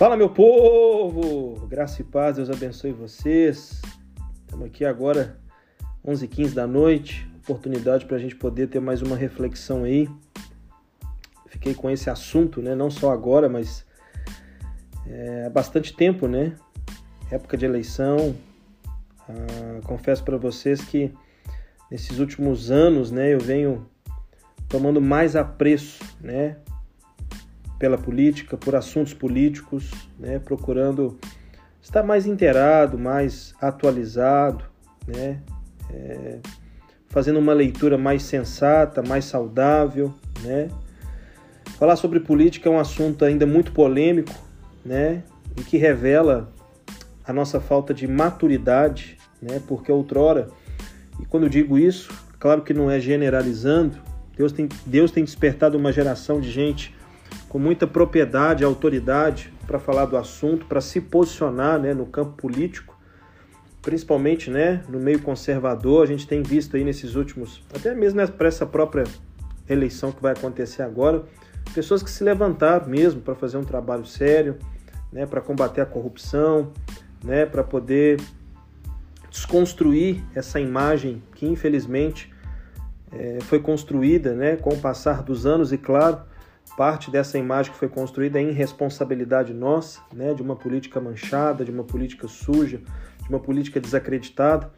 Fala, meu povo! Graça e paz, Deus abençoe vocês. Estamos aqui agora, 11h15 da noite, oportunidade para a gente poder ter mais uma reflexão aí. Fiquei com esse assunto, né? Não só agora, mas é, há bastante tempo, né? Época de eleição. Ah, confesso para vocês que nesses últimos anos, né, eu venho tomando mais apreço, né, pela política, por assuntos políticos, né, procurando estar mais inteirado, mais atualizado, né, é, fazendo uma leitura mais sensata, mais saudável, né. Falar sobre política é um assunto ainda muito polêmico, né, e que revela a nossa falta de maturidade, né, porque outrora, e quando eu digo isso, claro que não é generalizando, Deus tem, Deus tem despertado uma geração de gente com muita propriedade autoridade para falar do assunto, para se posicionar né, no campo político, principalmente né, no meio conservador. A gente tem visto aí nesses últimos, até mesmo para essa própria eleição que vai acontecer agora, pessoas que se levantaram mesmo para fazer um trabalho sério, né, para combater a corrupção, né, para poder desconstruir essa imagem que infelizmente é, foi construída né, com o passar dos anos e claro Parte dessa imagem que foi construída é irresponsabilidade nossa, né, de uma política manchada, de uma política suja, de uma política desacreditada.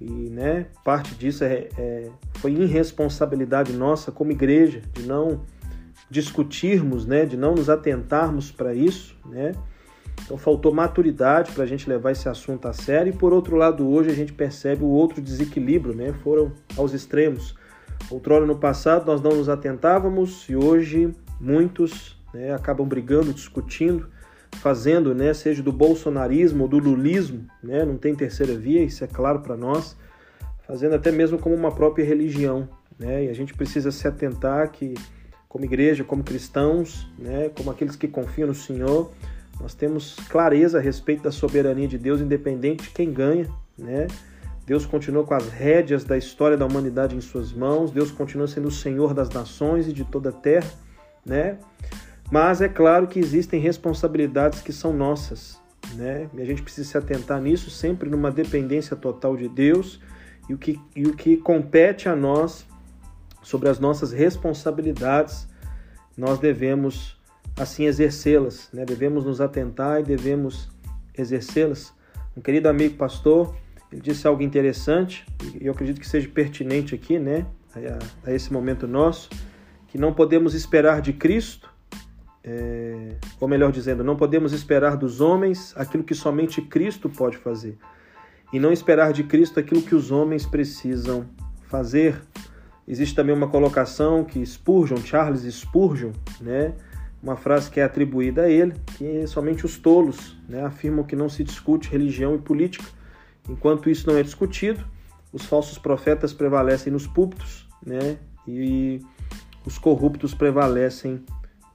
E né, parte disso é, é, foi irresponsabilidade nossa como igreja, de não discutirmos, né, de não nos atentarmos para isso. Né? Então faltou maturidade para a gente levar esse assunto a sério. E por outro lado, hoje a gente percebe o outro desequilíbrio, né? foram aos extremos. Outrora no passado nós não nos atentávamos e hoje muitos né, acabam brigando, discutindo, fazendo, né, seja do bolsonarismo ou do lulismo, né, não tem terceira via, isso é claro para nós, fazendo até mesmo como uma própria religião. Né, e a gente precisa se atentar que, como igreja, como cristãos, né, como aqueles que confiam no Senhor, nós temos clareza a respeito da soberania de Deus, independente de quem ganha, né? Deus continua com as rédeas da história da humanidade em suas mãos, Deus continua sendo o Senhor das nações e de toda a terra, né? Mas é claro que existem responsabilidades que são nossas, né? E a gente precisa se atentar nisso, sempre numa dependência total de Deus e o que, e o que compete a nós sobre as nossas responsabilidades, nós devemos assim exercê-las, né? Devemos nos atentar e devemos exercê-las. Um querido amigo pastor, ele disse algo interessante e eu acredito que seja pertinente aqui, né, a, a esse momento nosso, que não podemos esperar de Cristo, é, ou melhor dizendo, não podemos esperar dos homens aquilo que somente Cristo pode fazer, e não esperar de Cristo aquilo que os homens precisam fazer. Existe também uma colocação que Spurgeon, Charles Spurgeon, né, uma frase que é atribuída a ele, que somente os tolos né, afirmam que não se discute religião e política, Enquanto isso não é discutido, os falsos profetas prevalecem nos púlpitos, né? E os corruptos prevalecem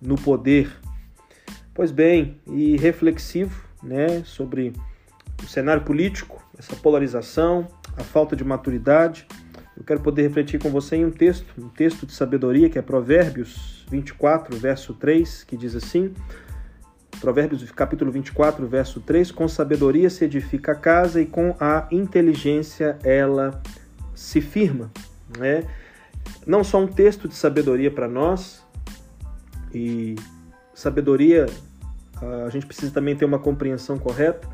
no poder. Pois bem, e reflexivo, né, sobre o cenário político, essa polarização, a falta de maturidade, eu quero poder refletir com você em um texto, um texto de sabedoria que é Provérbios 24, verso 3, que diz assim: Provérbios capítulo 24, verso 3, com sabedoria se edifica a casa e com a inteligência ela se firma. Né? Não só um texto de sabedoria para nós, e sabedoria, a gente precisa também ter uma compreensão correta.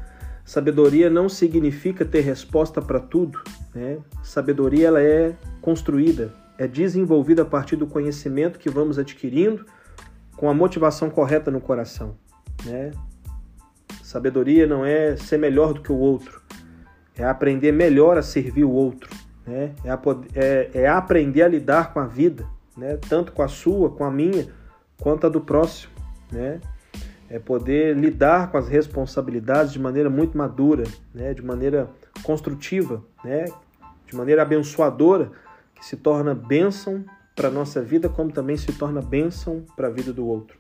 Sabedoria não significa ter resposta para tudo. Né? Sabedoria ela é construída, é desenvolvida a partir do conhecimento que vamos adquirindo com a motivação correta no coração. Né? Sabedoria não é ser melhor do que o outro, é aprender melhor a servir o outro, né? é, é, é aprender a lidar com a vida, né? tanto com a sua, com a minha, quanto a do próximo. Né? É poder lidar com as responsabilidades de maneira muito madura, né? de maneira construtiva, né? de maneira abençoadora, que se torna bênção para a nossa vida, como também se torna bênção para a vida do outro.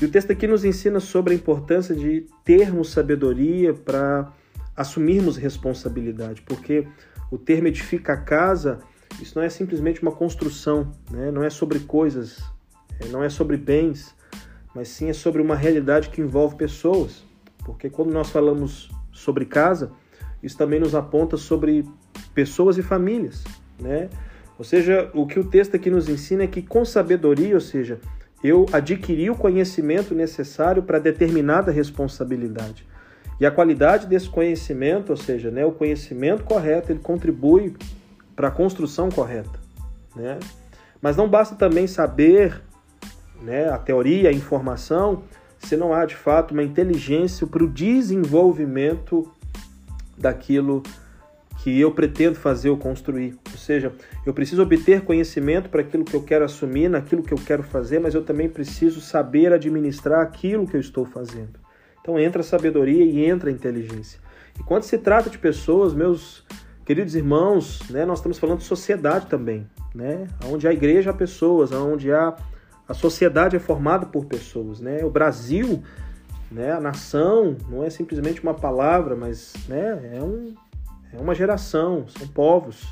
E o texto aqui nos ensina sobre a importância de termos sabedoria para assumirmos responsabilidade, porque o termo edifica a casa, isso não é simplesmente uma construção, né? não é sobre coisas, é, não é sobre bens, mas sim é sobre uma realidade que envolve pessoas. Porque quando nós falamos sobre casa, isso também nos aponta sobre pessoas e famílias, né? Ou seja, o que o texto aqui nos ensina é que com sabedoria, ou seja, eu adquiri o conhecimento necessário para determinada responsabilidade. E a qualidade desse conhecimento, ou seja, né, o conhecimento correto, ele contribui para a construção correta. Né? Mas não basta também saber né, a teoria, a informação, se não há de fato uma inteligência para o desenvolvimento daquilo que eu pretendo fazer ou construir. Ou seja, eu preciso obter conhecimento para aquilo que eu quero assumir, naquilo que eu quero fazer, mas eu também preciso saber administrar aquilo que eu estou fazendo. Então entra a sabedoria e entra a inteligência. E quando se trata de pessoas, meus queridos irmãos, né, nós estamos falando de sociedade também, né? Onde a igreja há pessoas, onde há a sociedade é formada por pessoas, né? O Brasil, né, a nação, não é simplesmente uma palavra, mas né, é, um, é uma geração, são povos,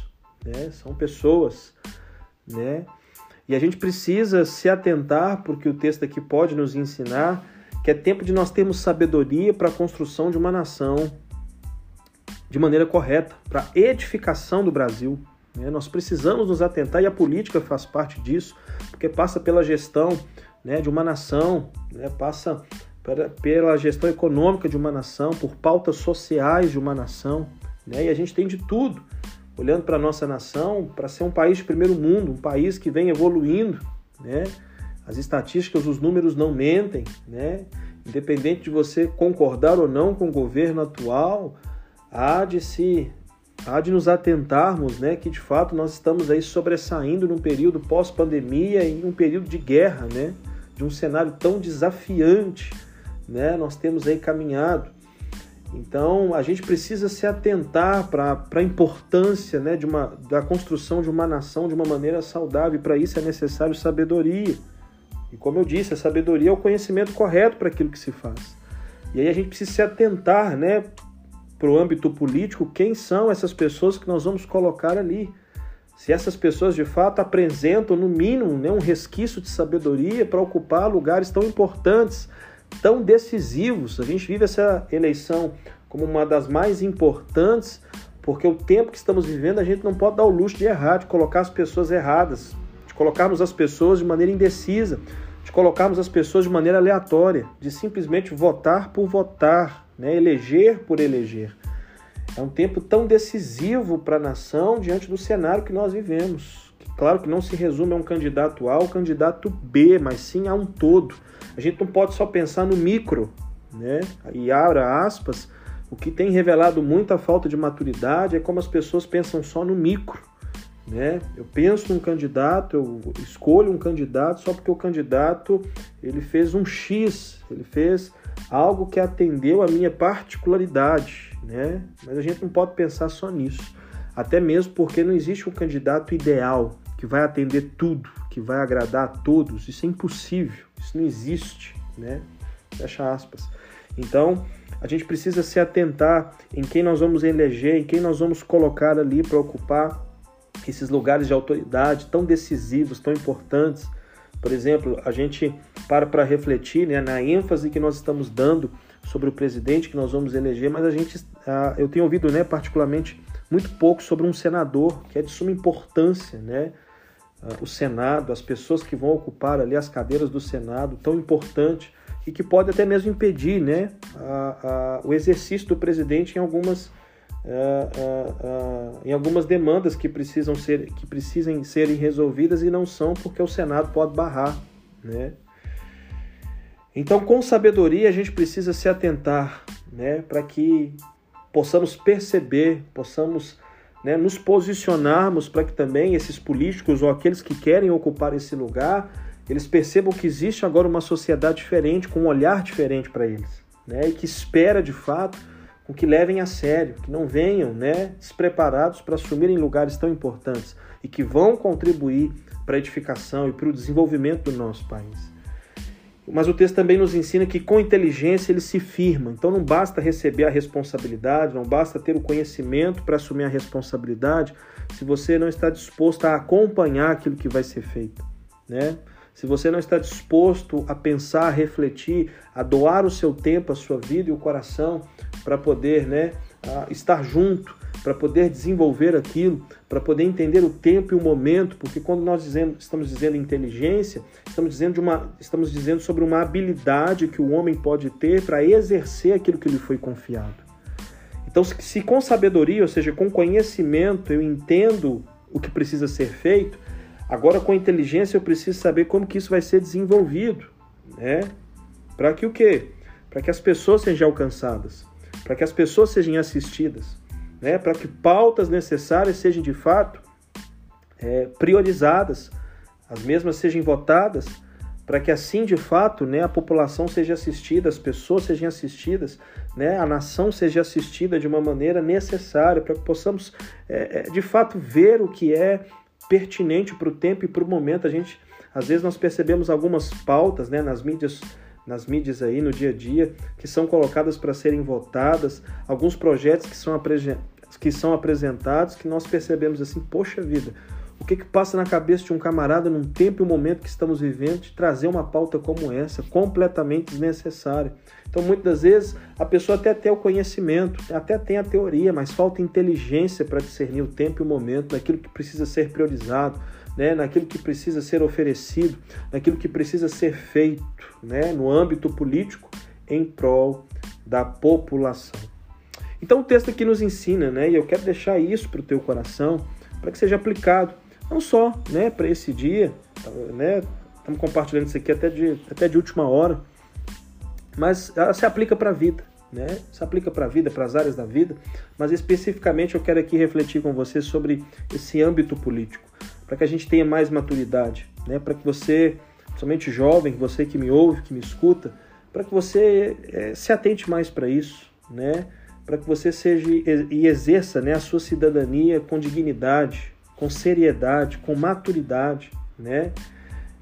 né, são pessoas, né? E a gente precisa se atentar, porque o texto aqui pode nos ensinar que é tempo de nós termos sabedoria para a construção de uma nação de maneira correta, para a edificação do Brasil. Né? Nós precisamos nos atentar, e a política faz parte disso, porque passa pela gestão né, de uma nação, né, passa pela gestão econômica de uma nação, por pautas sociais de uma nação. Né, e a gente tem de tudo, olhando para a nossa nação, para ser um país de primeiro mundo, um país que vem evoluindo. Né, as estatísticas, os números não mentem, né? Independente de você concordar ou não com o governo atual, há de se há de nos atentarmos, né, que de fato nós estamos aí sobressaindo num período pós-pandemia e um período de guerra, né, de um cenário tão desafiante, né, nós temos aí caminhado. Então a gente precisa se atentar para a importância, né, de uma, da construção de uma nação de uma maneira saudável. Para isso é necessário sabedoria. E como eu disse, a sabedoria é o conhecimento correto para aquilo que se faz. E aí a gente precisa se atentar, né, para o âmbito político, quem são essas pessoas que nós vamos colocar ali. Se essas pessoas de fato apresentam, no mínimo, né, um resquício de sabedoria para ocupar lugares tão importantes, tão decisivos. A gente vive essa eleição como uma das mais importantes, porque o tempo que estamos vivendo a gente não pode dar o luxo de errar, de colocar as pessoas erradas, de colocarmos as pessoas de maneira indecisa, de colocarmos as pessoas de maneira aleatória, de simplesmente votar por votar, né? eleger por eleger. É um tempo tão decisivo para a nação diante do cenário que nós vivemos. Claro que não se resume a um candidato A ou candidato B, mas sim a um todo. A gente não pode só pensar no micro, né? E abra aspas, o que tem revelado muita falta de maturidade é como as pessoas pensam só no micro. Né? Eu penso num candidato, eu escolho um candidato só porque o candidato ele fez um X, ele fez algo que atendeu a minha particularidade, né? Mas a gente não pode pensar só nisso, até mesmo porque não existe um candidato ideal que vai atender tudo, que vai agradar a todos. Isso é impossível, isso não existe, né? Fecha aspas. Então, a gente precisa se atentar em quem nós vamos eleger, em quem nós vamos colocar ali para ocupar esses lugares de autoridade tão decisivos, tão importantes. Por exemplo, a gente para para refletir né, na ênfase que nós estamos dando sobre o presidente que nós vamos eleger, mas a gente, eu tenho ouvido, né, particularmente, muito pouco sobre um senador que é de suma importância, né? O Senado, as pessoas que vão ocupar ali as cadeiras do Senado, tão importante e que pode até mesmo impedir, né, a, a, o exercício do presidente em algumas Uh, uh, uh, em algumas demandas que precisam ser que precisem serem resolvidas e não são porque o Senado pode barrar, né? Então, com sabedoria, a gente precisa se atentar né, para que possamos perceber, possamos né, nos posicionarmos para que também esses políticos ou aqueles que querem ocupar esse lugar, eles percebam que existe agora uma sociedade diferente, com um olhar diferente para eles, né, e que espera de fato com que levem a sério, que não venham né, despreparados para assumirem lugares tão importantes e que vão contribuir para a edificação e para o desenvolvimento do nosso país. Mas o texto também nos ensina que com inteligência ele se firma. Então não basta receber a responsabilidade, não basta ter o conhecimento para assumir a responsabilidade, se você não está disposto a acompanhar aquilo que vai ser feito, né? se você não está disposto a pensar, a refletir, a doar o seu tempo, a sua vida e o coração para poder né, estar junto, para poder desenvolver aquilo, para poder entender o tempo e o momento, porque quando nós dizemos, estamos dizendo inteligência, estamos dizendo, de uma, estamos dizendo sobre uma habilidade que o homem pode ter para exercer aquilo que lhe foi confiado. Então, se com sabedoria, ou seja, com conhecimento, eu entendo o que precisa ser feito, agora com inteligência eu preciso saber como que isso vai ser desenvolvido, né? Para que o quê? Para que as pessoas sejam alcançadas, para que as pessoas sejam assistidas, né? Para que pautas necessárias sejam de fato é, priorizadas, as mesmas sejam votadas para que assim de fato né, a população seja assistida, as pessoas sejam assistidas, né, a nação seja assistida de uma maneira necessária, para que possamos é, é, de fato ver o que é pertinente para o tempo e para o momento. A gente, às vezes, nós percebemos algumas pautas né, nas mídias nas mídias aí no dia a dia que são colocadas para serem votadas, alguns projetos que são, que são apresentados que nós percebemos assim, poxa vida, o que, que passa na cabeça de um camarada num tempo e um momento que estamos vivendo de trazer uma pauta como essa, completamente desnecessária. Então, muitas vezes, a pessoa até tem o conhecimento, até tem a teoria, mas falta inteligência para discernir o tempo e o momento, naquilo que precisa ser priorizado, né, naquilo que precisa ser oferecido, naquilo que precisa ser feito né, no âmbito político em prol da população. Então, o texto aqui nos ensina, né, e eu quero deixar isso para o teu coração, para que seja aplicado não só né, para esse dia, né, estamos compartilhando isso aqui até de, até de última hora, mas ela se aplica para a vida, né? Se aplica para a vida, para as áreas da vida, mas especificamente eu quero aqui refletir com você sobre esse âmbito político, para que a gente tenha mais maturidade, né? Para que você, somente jovem, você que me ouve, que me escuta, para que você é, se atente mais para isso, né? Para que você seja e exerça né, a sua cidadania com dignidade, com seriedade, com maturidade, né?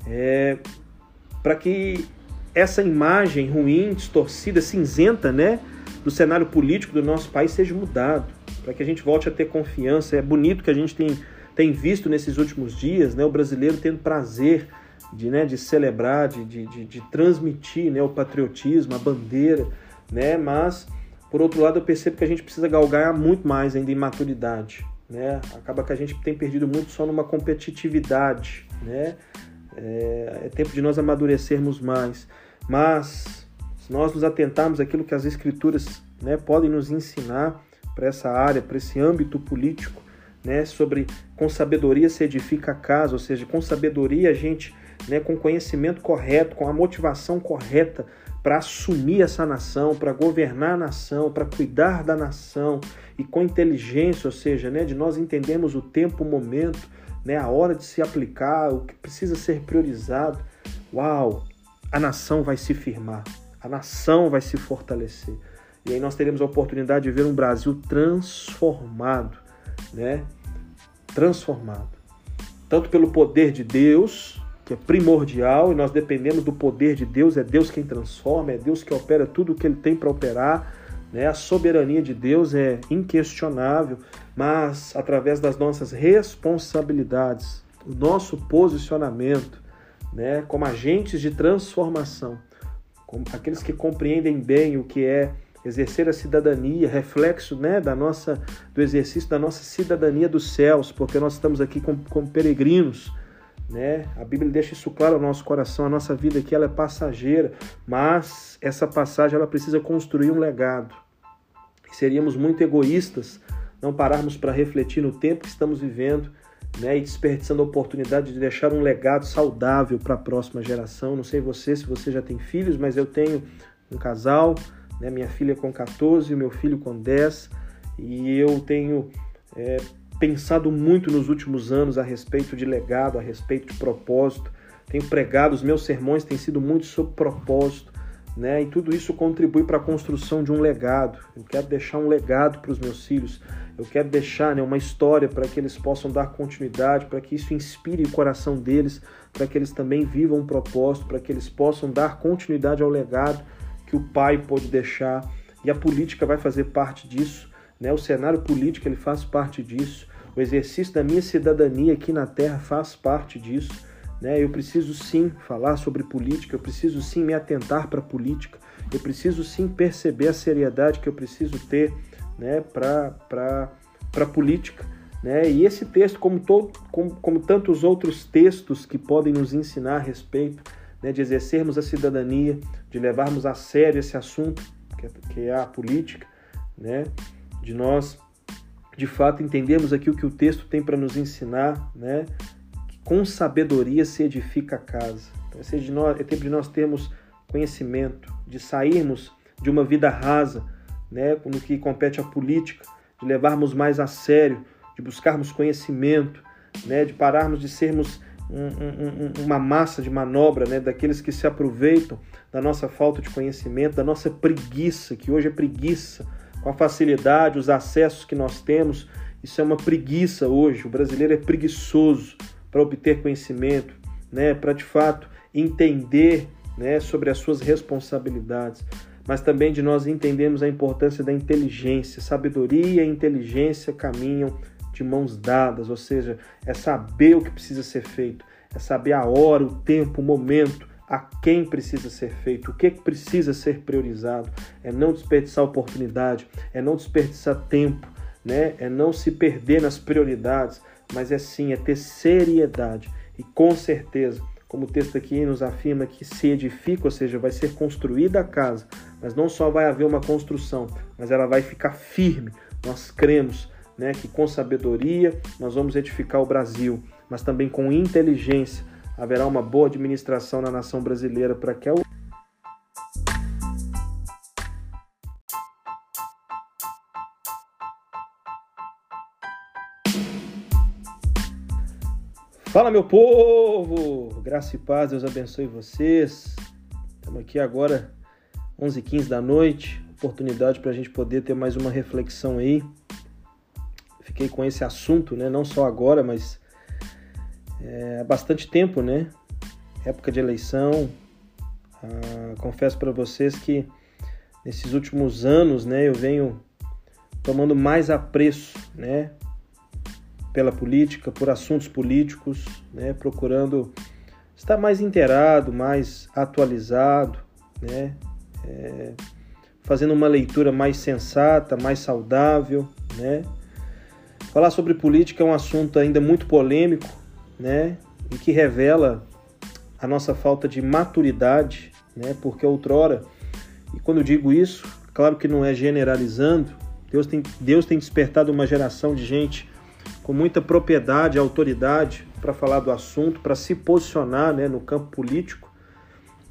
É, para que essa imagem ruim, distorcida, cinzenta, né, do cenário político do nosso país seja mudado, para que a gente volte a ter confiança. É bonito que a gente tem, tem visto nesses últimos dias, né, o brasileiro tendo prazer de, né, de celebrar, de, de, de transmitir né, o patriotismo, a bandeira, né, mas por outro lado eu percebo que a gente precisa galgar muito mais ainda em maturidade, né? Acaba que a gente tem perdido muito só numa competitividade, né? É, é tempo de nós amadurecermos mais. Mas se nós nos atentarmos àquilo que as escrituras né, podem nos ensinar para essa área, para esse âmbito político, né, sobre com sabedoria se edifica a casa, ou seja, com sabedoria a gente, né, com conhecimento correto, com a motivação correta para assumir essa nação, para governar a nação, para cuidar da nação e com inteligência, ou seja, né, de nós entendermos o tempo, o momento, né, a hora de se aplicar, o que precisa ser priorizado. Uau, a nação vai se firmar, a nação vai se fortalecer. E aí nós teremos a oportunidade de ver um Brasil transformado, né? Transformado. Tanto pelo poder de Deus, que é primordial, e nós dependemos do poder de Deus, é Deus quem transforma, é Deus que opera tudo o que ele tem para operar, né? A soberania de Deus é inquestionável, mas através das nossas responsabilidades, o nosso posicionamento, né, como agentes de transformação, como aqueles que compreendem bem o que é exercer a cidadania, reflexo né, da nossa, do exercício da nossa cidadania dos céus, porque nós estamos aqui como, como peregrinos. Né? A Bíblia deixa isso claro ao nosso coração. A nossa vida aqui ela é passageira, mas essa passagem ela precisa construir um legado. seríamos muito egoístas não pararmos para refletir no tempo que estamos vivendo né, e desperdiçando a oportunidade de deixar um legado saudável para a próxima geração. Não sei você se você já tem filhos, mas eu tenho um casal, né, minha filha com 14 e meu filho com 10, e eu tenho é, pensado muito nos últimos anos a respeito de legado, a respeito de propósito. Tenho pregado, os meus sermões têm sido muito sobre propósito, né? E tudo isso contribui para a construção de um legado. Eu quero deixar um legado para os meus filhos. Eu quero deixar né, uma história para que eles possam dar continuidade, para que isso inspire o coração deles, para que eles também vivam um propósito, para que eles possam dar continuidade ao legado que o pai pôde deixar. E a política vai fazer parte disso. Né? O cenário político ele faz parte disso. O exercício da minha cidadania aqui na Terra faz parte disso. né? Eu preciso sim falar sobre política, eu preciso sim me atentar para a política, eu preciso sim perceber a seriedade que eu preciso ter né, para a política. Né? E esse texto, como, todo, como, como tantos outros textos que podem nos ensinar a respeito né, de exercermos a cidadania, de levarmos a sério esse assunto, que é, que é a política, né? de nós, de fato, entendermos aqui o que o texto tem para nos ensinar, né? que com sabedoria se edifica a casa. Então, é, de nós, é tempo de nós termos conhecimento, de sairmos de uma vida rasa, né, no que compete à política, de levarmos mais a sério, de buscarmos conhecimento, né, de pararmos de sermos um, um, uma massa de manobra, né, daqueles que se aproveitam da nossa falta de conhecimento, da nossa preguiça, que hoje é preguiça, com a facilidade, os acessos que nós temos, isso é uma preguiça hoje. O brasileiro é preguiçoso para obter conhecimento, né, para de fato entender né, sobre as suas responsabilidades, mas também de nós entendermos a importância da inteligência. Sabedoria e inteligência caminham de mãos dadas, ou seja, é saber o que precisa ser feito, é saber a hora, o tempo, o momento, a quem precisa ser feito, o que precisa ser priorizado, é não desperdiçar oportunidade, é não desperdiçar tempo, né? é não se perder nas prioridades, mas é sim, é ter seriedade e com certeza como o texto aqui nos afirma que se edifica, ou seja, vai ser construída a casa, mas não só vai haver uma construção, mas ela vai ficar firme. Nós cremos né, que com sabedoria nós vamos edificar o Brasil, mas também com inteligência haverá uma boa administração na nação brasileira para que a Fala, meu povo! Graça e paz, Deus abençoe vocês. Estamos aqui agora, 11h15 da noite, oportunidade para a gente poder ter mais uma reflexão aí. Fiquei com esse assunto, né? Não só agora, mas é, há bastante tempo, né? Época de eleição. Ah, confesso para vocês que nesses últimos anos, né, eu venho tomando mais apreço, né, pela política, por assuntos políticos, né, procurando estar mais inteirado, mais atualizado, né, é, fazendo uma leitura mais sensata, mais saudável, né. Falar sobre política é um assunto ainda muito polêmico, né, e que revela a nossa falta de maturidade, né, porque outrora, e quando digo isso, claro que não é generalizando, Deus tem, Deus tem despertado uma geração de gente com muita propriedade autoridade para falar do assunto, para se posicionar né, no campo político,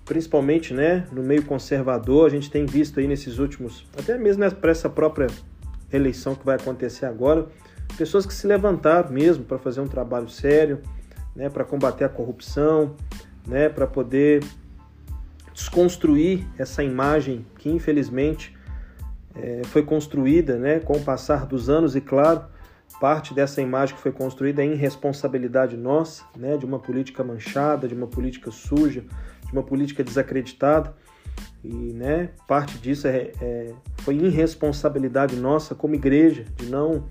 principalmente né, no meio conservador. A gente tem visto aí nesses últimos, até mesmo para essa própria eleição que vai acontecer agora, pessoas que se levantaram mesmo para fazer um trabalho sério, né, para combater a corrupção, né, para poder desconstruir essa imagem que infelizmente é, foi construída né, com o passar dos anos e claro Parte dessa imagem que foi construída é irresponsabilidade nossa, né, de uma política manchada, de uma política suja, de uma política desacreditada. E né, parte disso é, é, foi irresponsabilidade nossa como igreja, de não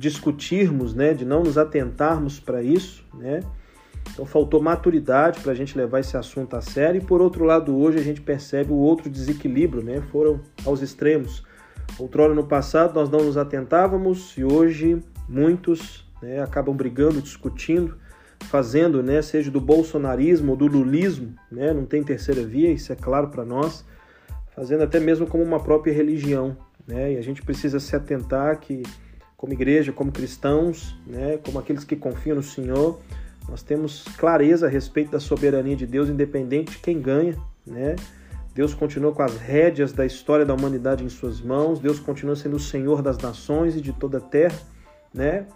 discutirmos, né, de não nos atentarmos para isso. Né? Então faltou maturidade para a gente levar esse assunto a sério. E por outro lado, hoje a gente percebe o outro desequilíbrio, né? foram aos extremos. Outrora no passado nós não nos atentávamos e hoje muitos né, acabam brigando, discutindo, fazendo, né, seja do bolsonarismo ou do lulismo, né, não tem terceira via, isso é claro para nós, fazendo até mesmo como uma própria religião, né, e a gente precisa se atentar que, como igreja, como cristãos, né, como aqueles que confiam no Senhor, nós temos clareza a respeito da soberania de Deus, independente de quem ganha, né, Deus continua com as rédeas da história da humanidade em suas mãos, Deus continua sendo o Senhor das nações e de toda a terra, né?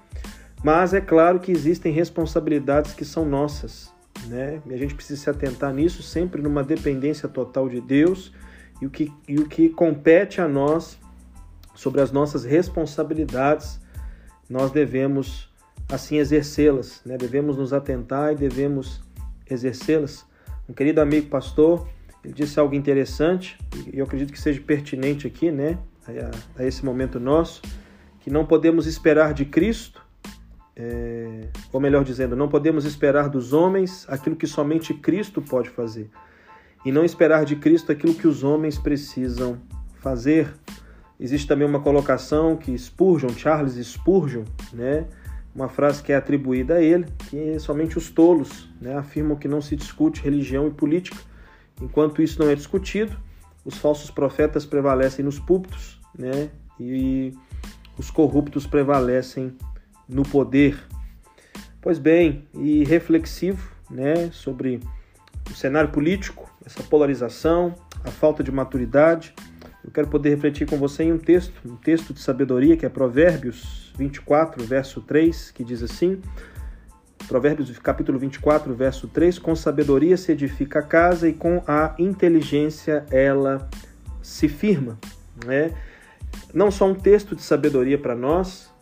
Mas é claro que existem responsabilidades que são nossas, né? E a gente precisa se atentar nisso sempre numa dependência total de Deus e o que, e o que compete a nós sobre as nossas responsabilidades, nós devemos assim exercê-las, né? Devemos nos atentar e devemos exercê-las. Um querido amigo pastor, ele disse algo interessante e eu acredito que seja pertinente aqui, né? A, a esse momento nosso que não podemos esperar de Cristo é, ou melhor dizendo, não podemos esperar dos homens aquilo que somente Cristo pode fazer, e não esperar de Cristo aquilo que os homens precisam fazer. Existe também uma colocação que Spurgeon, Charles Spurgeon, né, uma frase que é atribuída a ele, que somente os tolos né, afirmam que não se discute religião e política. Enquanto isso não é discutido, os falsos profetas prevalecem nos púlpitos né, e os corruptos prevalecem no poder. Pois bem, e reflexivo né, sobre o cenário político, essa polarização, a falta de maturidade, eu quero poder refletir com você em um texto, um texto de sabedoria que é Provérbios 24, verso 3, que diz assim: Provérbios capítulo 24, verso 3: Com sabedoria se edifica a casa e com a inteligência ela se firma. Né? Não só um texto de sabedoria para nós,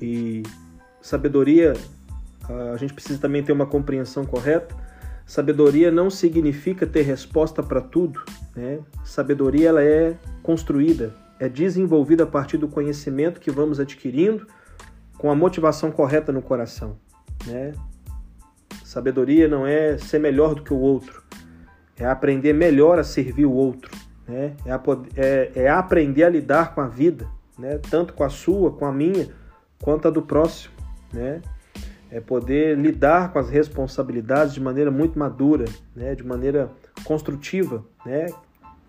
e sabedoria, a gente precisa também ter uma compreensão correta. Sabedoria não significa ter resposta para tudo. Né? Sabedoria ela é construída, é desenvolvida a partir do conhecimento que vamos adquirindo com a motivação correta no coração. Né? Sabedoria não é ser melhor do que o outro, é aprender melhor a servir o outro, né? é, é, é aprender a lidar com a vida, né? tanto com a sua, com a minha, quanto a do próximo. Né? É poder lidar com as responsabilidades de maneira muito madura, né? de maneira construtiva, né?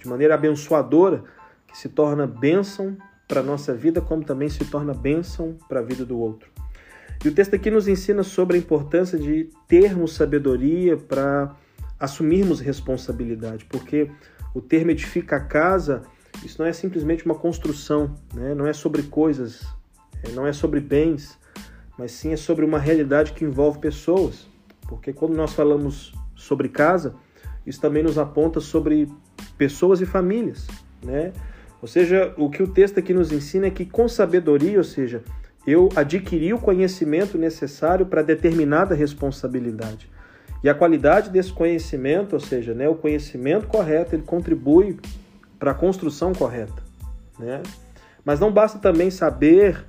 De maneira abençoadora, que se torna bênção para a nossa vida, como também se torna bênção para a vida do outro. E o texto aqui nos ensina sobre a importância de termos sabedoria para assumirmos responsabilidade, porque o termo edifica a casa, isso não é simplesmente uma construção, né? não é sobre coisas, é, não é sobre bens, mas sim é sobre uma realidade que envolve pessoas. Porque quando nós falamos sobre casa, isso também nos aponta sobre pessoas e famílias, né? Ou seja, o que o texto aqui nos ensina é que com sabedoria, ou seja, eu adquiri o conhecimento necessário para determinada responsabilidade. E a qualidade desse conhecimento, ou seja, né, o conhecimento correto, ele contribui para a construção correta. Né? Mas não basta também saber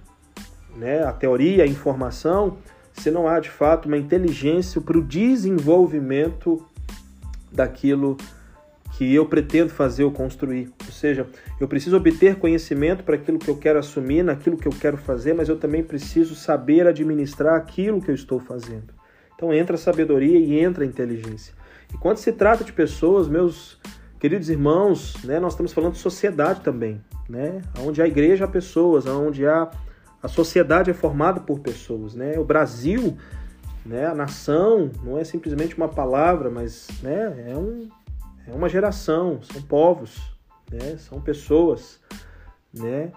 né, a teoria, a informação, se não há de fato uma inteligência para o desenvolvimento daquilo que eu pretendo fazer ou construir. Ou seja, eu preciso obter conhecimento para aquilo que eu quero assumir, naquilo que eu quero fazer, mas eu também preciso saber administrar aquilo que eu estou fazendo. Então entra a sabedoria e entra a inteligência. E quando se trata de pessoas, meus queridos irmãos, né, nós estamos falando de sociedade também, né? Onde a igreja há pessoas, onde há a sociedade é formada por pessoas, né? O Brasil, né, a nação, não é simplesmente uma palavra, mas né, é, um, é uma geração, são povos, né, são pessoas, né?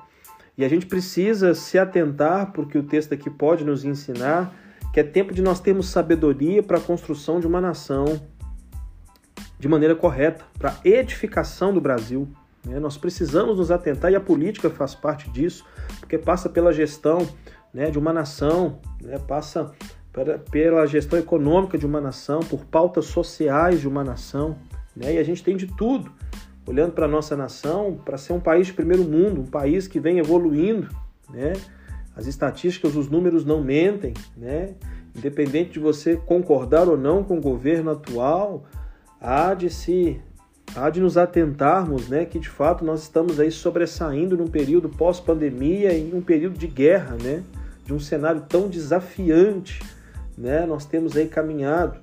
E a gente precisa se atentar porque o texto aqui pode nos ensinar que é tempo de nós termos sabedoria para a construção de uma nação de maneira correta, para a edificação do Brasil. Né? Nós precisamos nos atentar e a política faz parte disso, porque passa pela gestão né, de uma nação, né? passa pela gestão econômica de uma nação, por pautas sociais de uma nação. Né? E a gente tem de tudo, olhando para a nossa nação, para ser um país de primeiro mundo, um país que vem evoluindo. Né? As estatísticas, os números não mentem, né? Independente de você concordar ou não com o governo atual, há de se há de nos atentarmos, né, que de fato nós estamos aí sobressaindo num período pós-pandemia e um período de guerra, né, de um cenário tão desafiante, né, nós temos aí caminhado.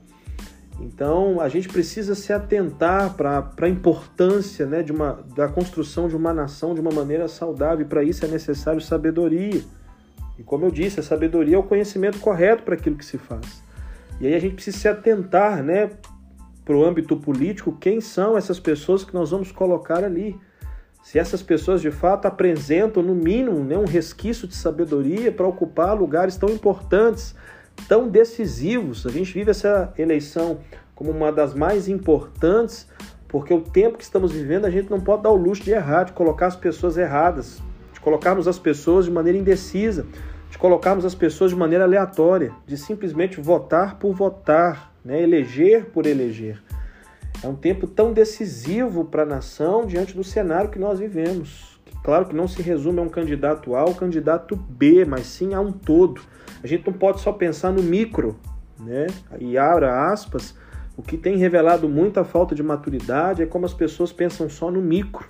Então a gente precisa se atentar para a importância, né, de uma, da construção de uma nação de uma maneira saudável. E para isso é necessário sabedoria. E como eu disse, a sabedoria é o conhecimento correto para aquilo que se faz. E aí a gente precisa se atentar, né, para o âmbito político, quem são essas pessoas que nós vamos colocar ali. Se essas pessoas de fato apresentam, no mínimo, né, um resquício de sabedoria para ocupar lugares tão importantes, tão decisivos. A gente vive essa eleição como uma das mais importantes, porque o tempo que estamos vivendo a gente não pode dar o luxo de errar, de colocar as pessoas erradas, de colocarmos as pessoas de maneira indecisa, de colocarmos as pessoas de maneira aleatória, de simplesmente votar por votar, né? eleger por eleger. É um tempo tão decisivo para a nação diante do cenário que nós vivemos, claro que não se resume a um candidato A ou candidato B, mas sim a um todo. A gente não pode só pensar no micro, né? E abra aspas, o que tem revelado muita falta de maturidade é como as pessoas pensam só no micro.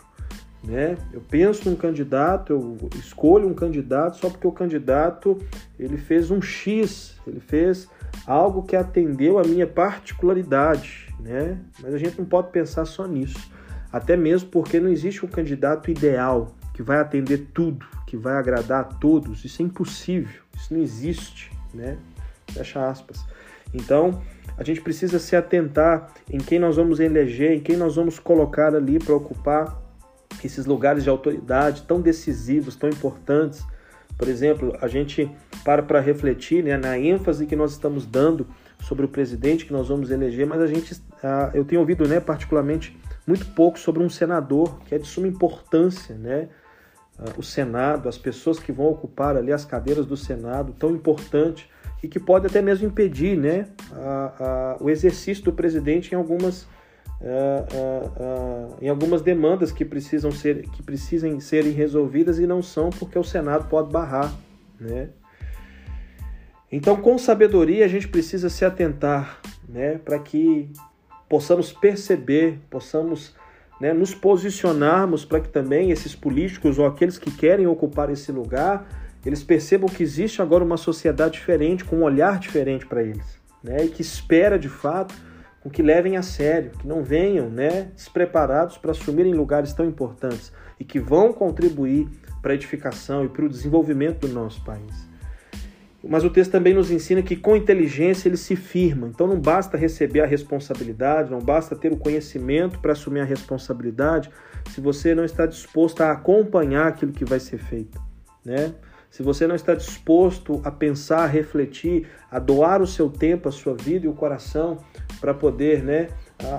Né? Eu penso num candidato, eu escolho um candidato só porque o candidato ele fez um X, ele fez algo que atendeu a minha particularidade, né? Mas a gente não pode pensar só nisso, até mesmo porque não existe um candidato ideal que vai atender tudo, que vai agradar a todos. Isso é impossível, isso não existe, né? Fecha aspas. Então, a gente precisa se atentar em quem nós vamos eleger, em quem nós vamos colocar ali para ocupar esses lugares de autoridade tão decisivos, tão importantes. Por exemplo, a gente para para refletir né, na ênfase que nós estamos dando sobre o presidente que nós vamos eleger, mas a gente, eu tenho ouvido, né, particularmente, muito pouco sobre um senador que é de suma importância, né? O Senado, as pessoas que vão ocupar ali as cadeiras do Senado, tão importante e que pode até mesmo impedir né, a, a, o exercício do presidente em algumas, em algumas demandas que precisam ser que precisem serem resolvidas e não são porque o Senado pode barrar. Né? Então, com sabedoria, a gente precisa se atentar né, para que possamos perceber, possamos né, nos posicionarmos para que também esses políticos ou aqueles que querem ocupar esse lugar eles percebam que existe agora uma sociedade diferente, com um olhar diferente para eles, né? E que espera de fato com que levem a sério, que não venham, né, despreparados para assumirem lugares tão importantes e que vão contribuir para a edificação e para o desenvolvimento do nosso país. Mas o texto também nos ensina que com inteligência ele se firma. Então não basta receber a responsabilidade, não basta ter o conhecimento para assumir a responsabilidade, se você não está disposto a acompanhar aquilo que vai ser feito, né? se você não está disposto a pensar, a refletir, a doar o seu tempo, a sua vida e o coração para poder né,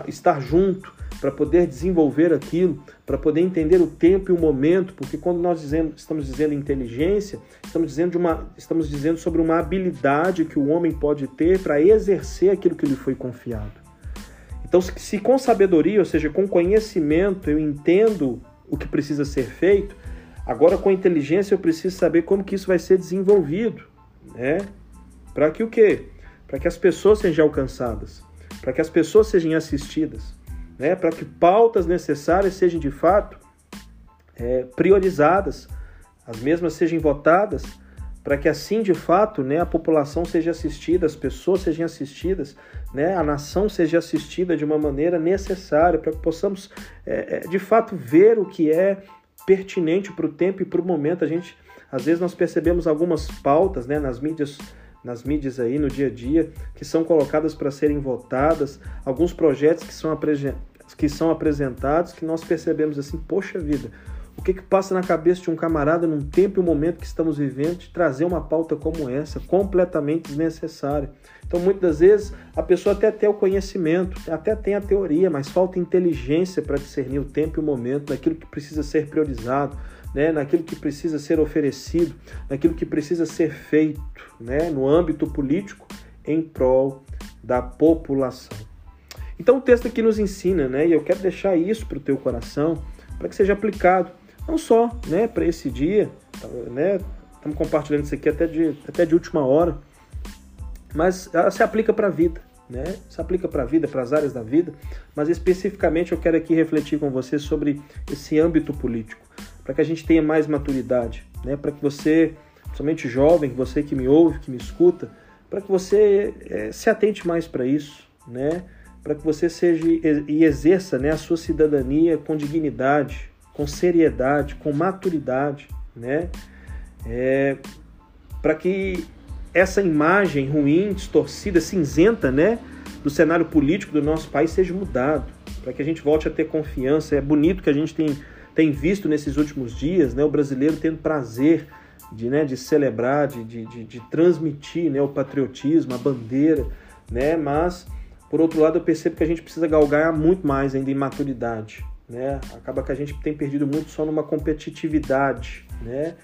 estar junto, para poder desenvolver aquilo, para poder entender o tempo e o momento, porque quando nós dizemos, estamos dizendo inteligência, estamos dizendo, de uma, estamos dizendo sobre uma habilidade que o homem pode ter para exercer aquilo que lhe foi confiado. Então, se com sabedoria, ou seja, com conhecimento, eu entendo o que precisa ser feito, Agora, com inteligência, eu preciso saber como que isso vai ser desenvolvido, né? Para que o quê? Para que as pessoas sejam alcançadas, para que as pessoas sejam assistidas, né? Para que pautas necessárias sejam de fato é, priorizadas, as mesmas sejam votadas, para que assim de fato, né, a população seja assistida, as pessoas sejam assistidas, né, a nação seja assistida de uma maneira necessária, para que possamos é, é de fato ver o que é pertinente para o tempo e para o momento. A gente, às vezes, nós percebemos algumas pautas né, nas mídias nas mídias aí no dia a dia que são colocadas para serem votadas, alguns projetos que são, que são apresentados que nós percebemos assim, poxa vida, o que, que passa na cabeça de um camarada num tempo e um momento que estamos vivendo de trazer uma pauta como essa, completamente desnecessária. Então, muitas vezes, a pessoa até tem o conhecimento, até tem a teoria, mas falta inteligência para discernir o tempo e o momento, naquilo que precisa ser priorizado, né, naquilo que precisa ser oferecido, naquilo que precisa ser feito né, no âmbito político em prol da população. Então, o texto aqui nos ensina, né, e eu quero deixar isso para o teu coração, para que seja aplicado não só né, para esse dia, né, estamos compartilhando isso aqui até de, até de última hora, mas ela se aplica para a vida, né? Se aplica para a vida, para as áreas da vida, mas especificamente eu quero aqui refletir com você sobre esse âmbito político, para que a gente tenha mais maturidade, né? Para que você, somente jovem, você que me ouve, que me escuta, para que você é, se atente mais para isso, né? Para que você seja e exerça né, a sua cidadania com dignidade, com seriedade, com maturidade, né? É, para que essa imagem ruim, distorcida, cinzenta, né, do cenário político do nosso país seja mudado, para que a gente volte a ter confiança. É bonito que a gente tem, tem visto nesses últimos dias, né, o brasileiro tendo prazer de, né, de celebrar, de, de, de, transmitir né, o patriotismo, a bandeira, né, mas por outro lado eu percebo que a gente precisa galgar muito mais ainda em maturidade, né? Acaba que a gente tem perdido muito só numa competitividade, né?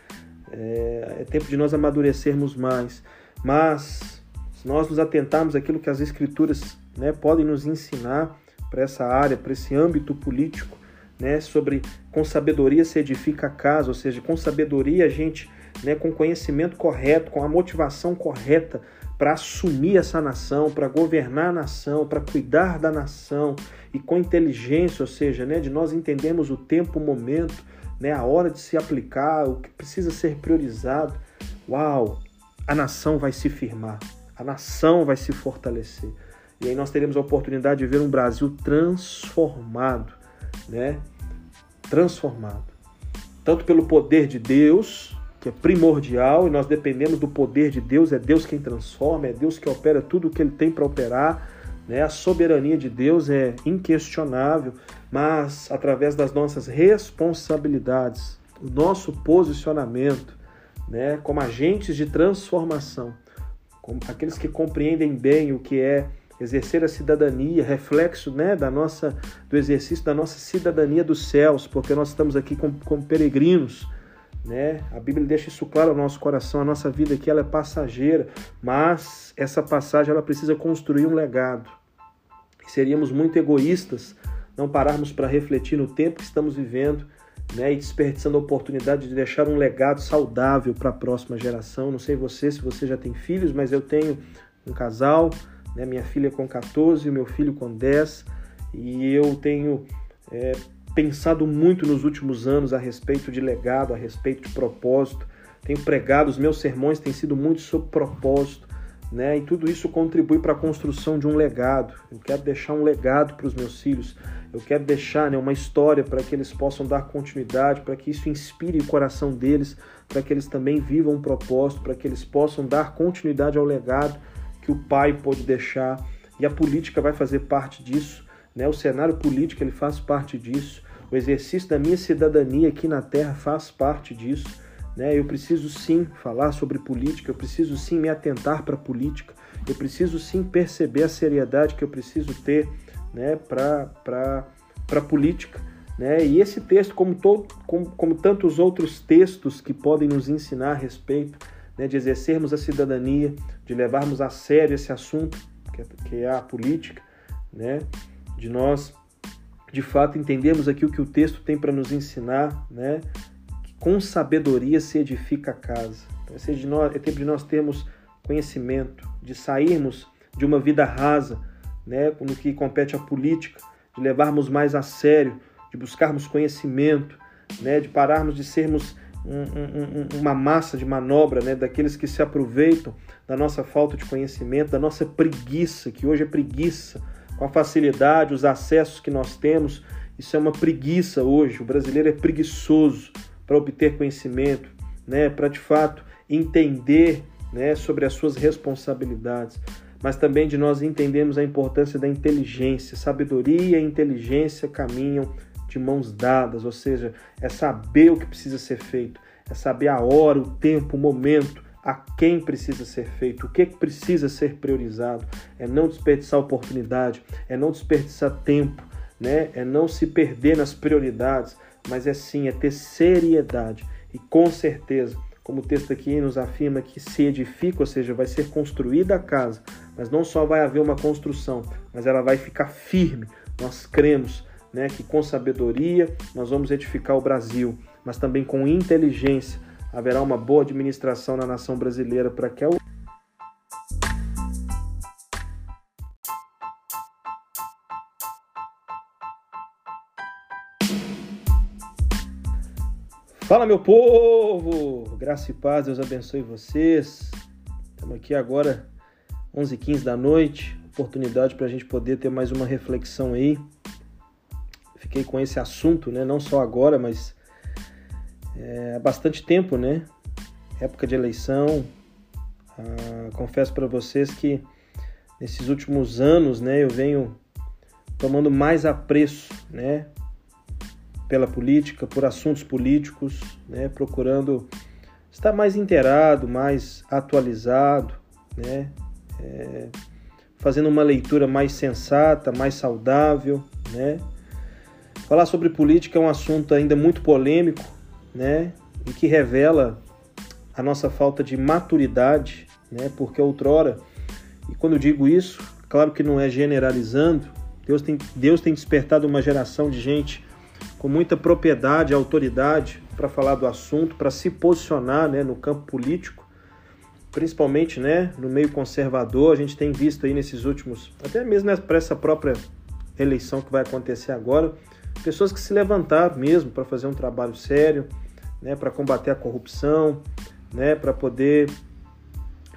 É, é tempo de nós amadurecermos mais. Mas se nós nos atentarmos àquilo que as escrituras né, podem nos ensinar para essa área, para esse âmbito político, né, sobre com sabedoria se edifica a casa, ou seja, com sabedoria a gente, né, com conhecimento correto, com a motivação correta para assumir essa nação, para governar a nação, para cuidar da nação e com inteligência, ou seja, né, de nós entendermos o tempo, o momento, né, a hora de se aplicar, o que precisa ser priorizado. Uau, a nação vai se firmar, a nação vai se fortalecer. E aí nós teremos a oportunidade de ver um Brasil transformado, né? Transformado. Tanto pelo poder de Deus, que é primordial, e nós dependemos do poder de Deus, é Deus quem transforma, é Deus que opera tudo o que ele tem para operar, né? A soberania de Deus é inquestionável, mas através das nossas responsabilidades, o nosso posicionamento, né, como agentes de transformação, como aqueles que compreendem bem o que é exercer a cidadania, reflexo né, da nossa, do exercício da nossa cidadania dos céus, porque nós estamos aqui como, como peregrinos. Né? A Bíblia deixa isso claro ao nosso coração. A nossa vida aqui ela é passageira, mas essa passagem ela precisa construir um legado. Seríamos muito egoístas não pararmos para refletir no tempo que estamos vivendo né, e desperdiçando a oportunidade de deixar um legado saudável para a próxima geração. Não sei você se você já tem filhos, mas eu tenho um casal, né, minha filha com 14 e meu filho com 10, e eu tenho é, pensado muito nos últimos anos a respeito de legado, a respeito de propósito. Tenho pregado, os meus sermões têm sido muito sobre propósito, né? E tudo isso contribui para a construção de um legado. Eu quero deixar um legado para os meus filhos. Eu quero deixar né, uma história para que eles possam dar continuidade, para que isso inspire o coração deles, para que eles também vivam um propósito, para que eles possam dar continuidade ao legado que o pai pode deixar. E a política vai fazer parte disso, né? O cenário político ele faz parte disso. O exercício da minha cidadania aqui na Terra faz parte disso. Né? Eu preciso sim falar sobre política, eu preciso sim me atentar para a política, eu preciso sim perceber a seriedade que eu preciso ter né, para a política. Né? E esse texto, como, todo, como, como tantos outros textos que podem nos ensinar a respeito né, de exercermos a cidadania, de levarmos a sério esse assunto, que é, que é a política, né? de nós, de fato, entendermos aqui o que o texto tem para nos ensinar, né? que com sabedoria se edifica a casa. Então, é, de nós, é tempo de nós termos conhecimento, de sairmos de uma vida rasa, né, no que compete à política, de levarmos mais a sério, de buscarmos conhecimento, né, de pararmos de sermos um, um, uma massa de manobra né, daqueles que se aproveitam da nossa falta de conhecimento, da nossa preguiça, que hoje é preguiça, com a facilidade, os acessos que nós temos, isso é uma preguiça hoje. O brasileiro é preguiçoso para obter conhecimento, né, para de fato entender né, sobre as suas responsabilidades mas também de nós entendermos a importância da inteligência. Sabedoria e inteligência caminham de mãos dadas, ou seja, é saber o que precisa ser feito, é saber a hora, o tempo, o momento, a quem precisa ser feito, o que precisa ser priorizado, é não desperdiçar oportunidade, é não desperdiçar tempo, né? é não se perder nas prioridades, mas é sim, é ter seriedade e com certeza como o texto aqui nos afirma que se edifica, ou seja, vai ser construída a casa, mas não só vai haver uma construção, mas ela vai ficar firme. Nós cremos né, que com sabedoria nós vamos edificar o Brasil, mas também com inteligência haverá uma boa administração na nação brasileira para que a Fala meu povo, graça e paz, Deus abençoe vocês. Estamos aqui agora 11h15 da noite, oportunidade para a gente poder ter mais uma reflexão aí. Fiquei com esse assunto, né? Não só agora, mas é, há bastante tempo, né? Época de eleição. Ah, confesso para vocês que nesses últimos anos, né, eu venho tomando mais apreço, né, pela política, por assuntos políticos, né, procurando estar mais inteirado, mais atualizado, né, é, fazendo uma leitura mais sensata, mais saudável, né. Falar sobre política é um assunto ainda muito polêmico, né, e que revela a nossa falta de maturidade, né, porque outrora, e quando eu digo isso, claro que não é generalizando, Deus tem, Deus tem despertado uma geração de gente com muita propriedade, autoridade para falar do assunto, para se posicionar né, no campo político, principalmente né, no meio conservador. A gente tem visto aí nesses últimos, até mesmo para essa própria eleição que vai acontecer agora, pessoas que se levantaram mesmo para fazer um trabalho sério, né, para combater a corrupção, né, para poder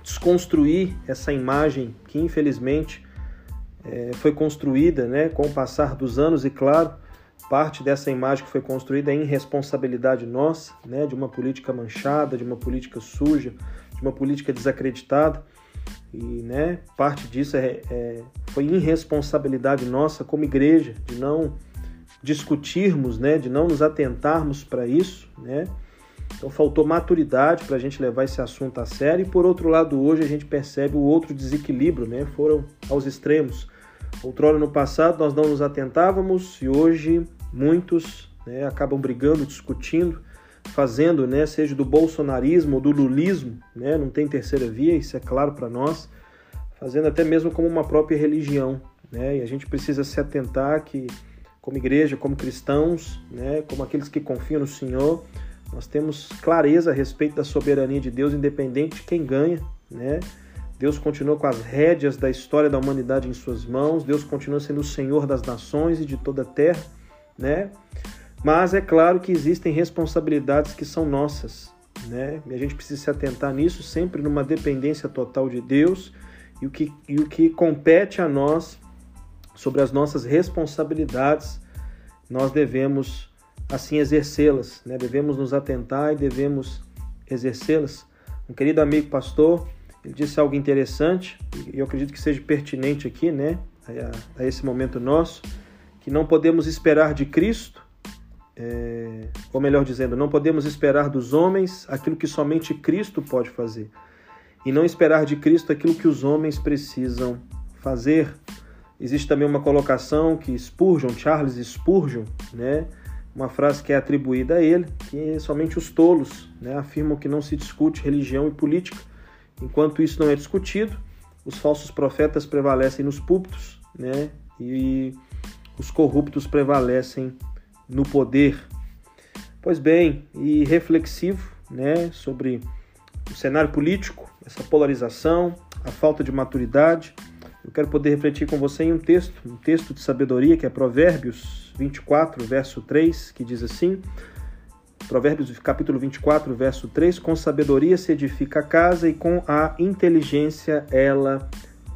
desconstruir essa imagem que infelizmente é, foi construída né, com o passar dos anos e claro parte dessa imagem que foi construída é irresponsabilidade nossa, né, de uma política manchada, de uma política suja, de uma política desacreditada. E né, parte disso é, é, foi irresponsabilidade nossa como igreja, de não discutirmos, né, de não nos atentarmos para isso. Né? Então faltou maturidade para a gente levar esse assunto a sério. E por outro lado, hoje a gente percebe o outro desequilíbrio, né? foram aos extremos. Outrora no passado nós não nos atentávamos e hoje muitos né, acabam brigando, discutindo, fazendo, né, seja do bolsonarismo ou do lulismo, né, não tem terceira via, isso é claro para nós, fazendo até mesmo como uma própria religião. Né, e a gente precisa se atentar que, como igreja, como cristãos, né, como aqueles que confiam no Senhor, nós temos clareza a respeito da soberania de Deus, independente de quem ganha. Né? Deus continua com as rédeas da história da humanidade em suas mãos, Deus continua sendo o Senhor das nações e de toda a terra né? Mas é claro que existem responsabilidades que são nossas, né? E a gente precisa se atentar nisso sempre numa dependência total de Deus e o que, e o que compete a nós sobre as nossas responsabilidades, nós devemos assim exercê-las, né? Devemos nos atentar e devemos exercê-las. Um querido amigo pastor, ele disse algo interessante e eu acredito que seja pertinente aqui, né? A, a esse momento nosso que não podemos esperar de Cristo, é, ou melhor dizendo, não podemos esperar dos homens aquilo que somente Cristo pode fazer, e não esperar de Cristo aquilo que os homens precisam fazer. Existe também uma colocação que Spurgeon, Charles Spurgeon, né, uma frase que é atribuída a ele, que somente os tolos né, afirmam que não se discute religião e política. Enquanto isso não é discutido, os falsos profetas prevalecem nos púlpitos, né, e os corruptos prevalecem no poder. Pois bem, e reflexivo né, sobre o cenário político, essa polarização, a falta de maturidade, eu quero poder refletir com você em um texto, um texto de sabedoria que é Provérbios 24, verso 3, que diz assim: Provérbios capítulo 24, verso 3: Com sabedoria se edifica a casa e com a inteligência ela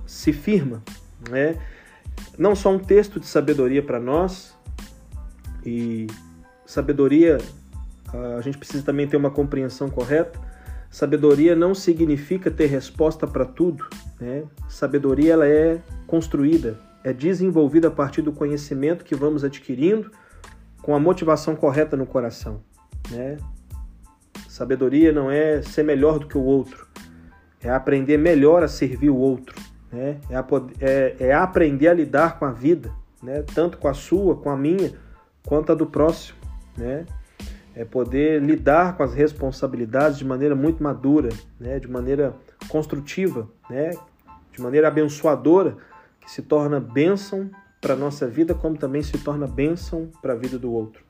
se firma. Né? não só um texto de sabedoria para nós, e sabedoria, a gente precisa também ter uma compreensão correta. Sabedoria não significa ter resposta para tudo. Né? Sabedoria ela é construída, é desenvolvida a partir do conhecimento que vamos adquirindo com a motivação correta no coração. Né? Sabedoria não é ser melhor do que o outro, é aprender melhor a servir o outro né? É, é, é aprender a lidar com a vida, né? tanto com a sua, com a minha, quanto a do próximo. Né? É poder lidar com as responsabilidades de maneira muito madura, né? de maneira construtiva, né? De maneira abençoadora, que se torna bênção para a nossa vida, como também se torna bênção para a vida do outro.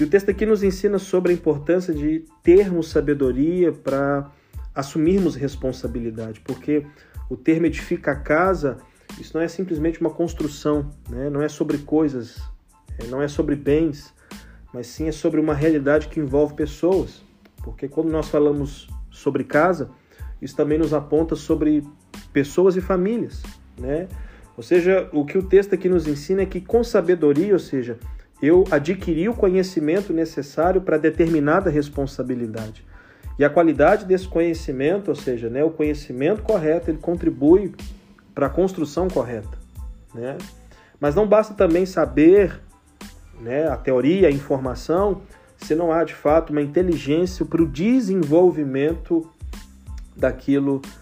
E o texto aqui nos ensina sobre a importância de termos sabedoria para assumirmos responsabilidade, porque o termo edifica a casa, isso não é simplesmente uma construção, né? não é sobre coisas, é, não é sobre bens, mas sim é sobre uma realidade que envolve pessoas. Porque quando nós falamos sobre casa, isso também nos aponta sobre pessoas e famílias, né? Ou seja, o que o texto aqui nos ensina é que com sabedoria, ou seja, eu adquiri o conhecimento necessário para determinada responsabilidade. E a qualidade desse conhecimento, ou seja, né, o conhecimento correto, ele contribui para a construção correta. Né? Mas não basta também saber né, a teoria, a informação, se não há de fato uma inteligência para o desenvolvimento daquilo que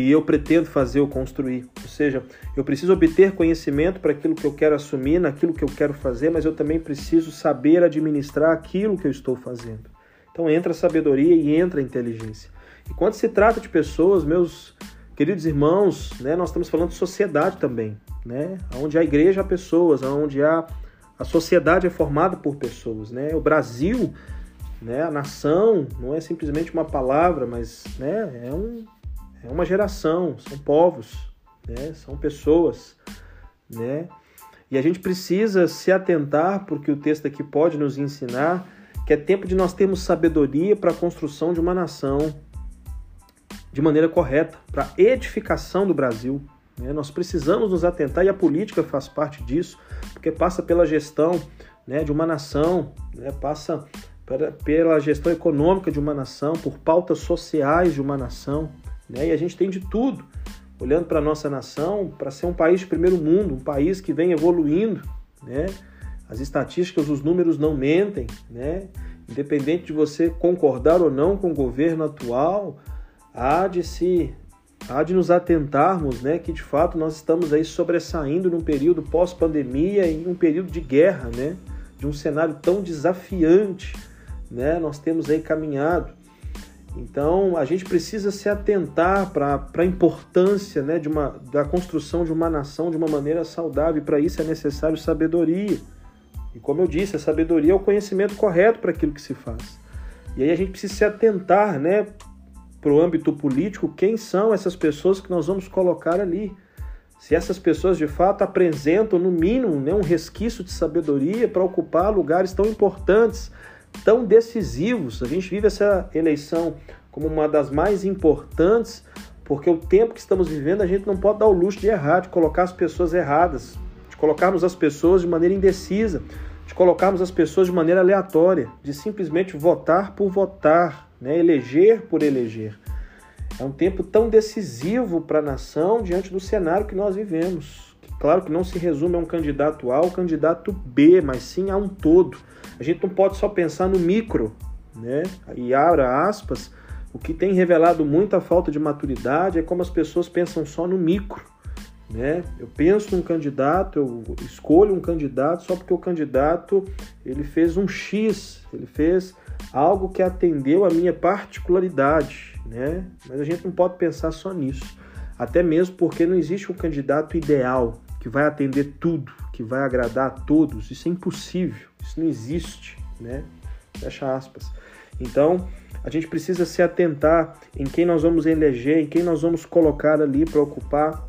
eu pretendo fazer ou construir. Ou seja, eu preciso obter conhecimento para aquilo que eu quero assumir, naquilo que eu quero fazer, mas eu também preciso saber administrar aquilo que eu estou fazendo. Então entra a sabedoria e entra a inteligência. E quando se trata de pessoas, meus queridos irmãos, né, nós estamos falando de sociedade também, né? Onde a igreja há pessoas, onde há A sociedade é formada por pessoas, né? O Brasil, né, a nação, não é simplesmente uma palavra, mas né, é, um, é uma geração, são povos, né, são pessoas, né? E a gente precisa se atentar, porque o texto aqui pode nos ensinar que é tempo de nós termos sabedoria para a construção de uma nação de maneira correta, para a edificação do Brasil. Né? Nós precisamos nos atentar, e a política faz parte disso, porque passa pela gestão né, de uma nação, né, passa pela gestão econômica de uma nação, por pautas sociais de uma nação. Né? E a gente tem de tudo, olhando para a nossa nação, para ser um país de primeiro mundo, um país que vem evoluindo. Né? As estatísticas, os números não mentem, né? Independente de você concordar ou não com o governo atual, há de se há de nos atentarmos, né, que de fato nós estamos aí sobressaindo num período pós-pandemia e um período de guerra, né, de um cenário tão desafiante, né, nós temos aí caminhado. Então a gente precisa se atentar para a importância, né, de uma, da construção de uma nação de uma maneira saudável. E para isso é necessário sabedoria. E como eu disse, a sabedoria é o conhecimento correto para aquilo que se faz. E aí a gente precisa se atentar, né, para o âmbito político, quem são essas pessoas que nós vamos colocar ali. Se essas pessoas de fato apresentam, no mínimo, né, um resquício de sabedoria para ocupar lugares tão importantes, tão decisivos. A gente vive essa eleição como uma das mais importantes, porque o tempo que estamos vivendo a gente não pode dar o luxo de errar, de colocar as pessoas erradas, de colocarmos as pessoas de maneira indecisa, de colocarmos as pessoas de maneira aleatória, de simplesmente votar por votar, né? eleger por eleger. É um tempo tão decisivo para a nação diante do cenário que nós vivemos. Claro que não se resume a um candidato A ou candidato B, mas sim a um todo. A gente não pode só pensar no micro, né? E abra aspas, o que tem revelado muita falta de maturidade é como as pessoas pensam só no micro. Né? Eu penso num candidato, eu escolho um candidato só porque o candidato ele fez um X, ele fez algo que atendeu a minha particularidade, né? Mas a gente não pode pensar só nisso, até mesmo porque não existe um candidato ideal que vai atender tudo, que vai agradar a todos. Isso é impossível, isso não existe, né? Fecha aspas. Então, a gente precisa se atentar em quem nós vamos eleger, em quem nós vamos colocar ali para ocupar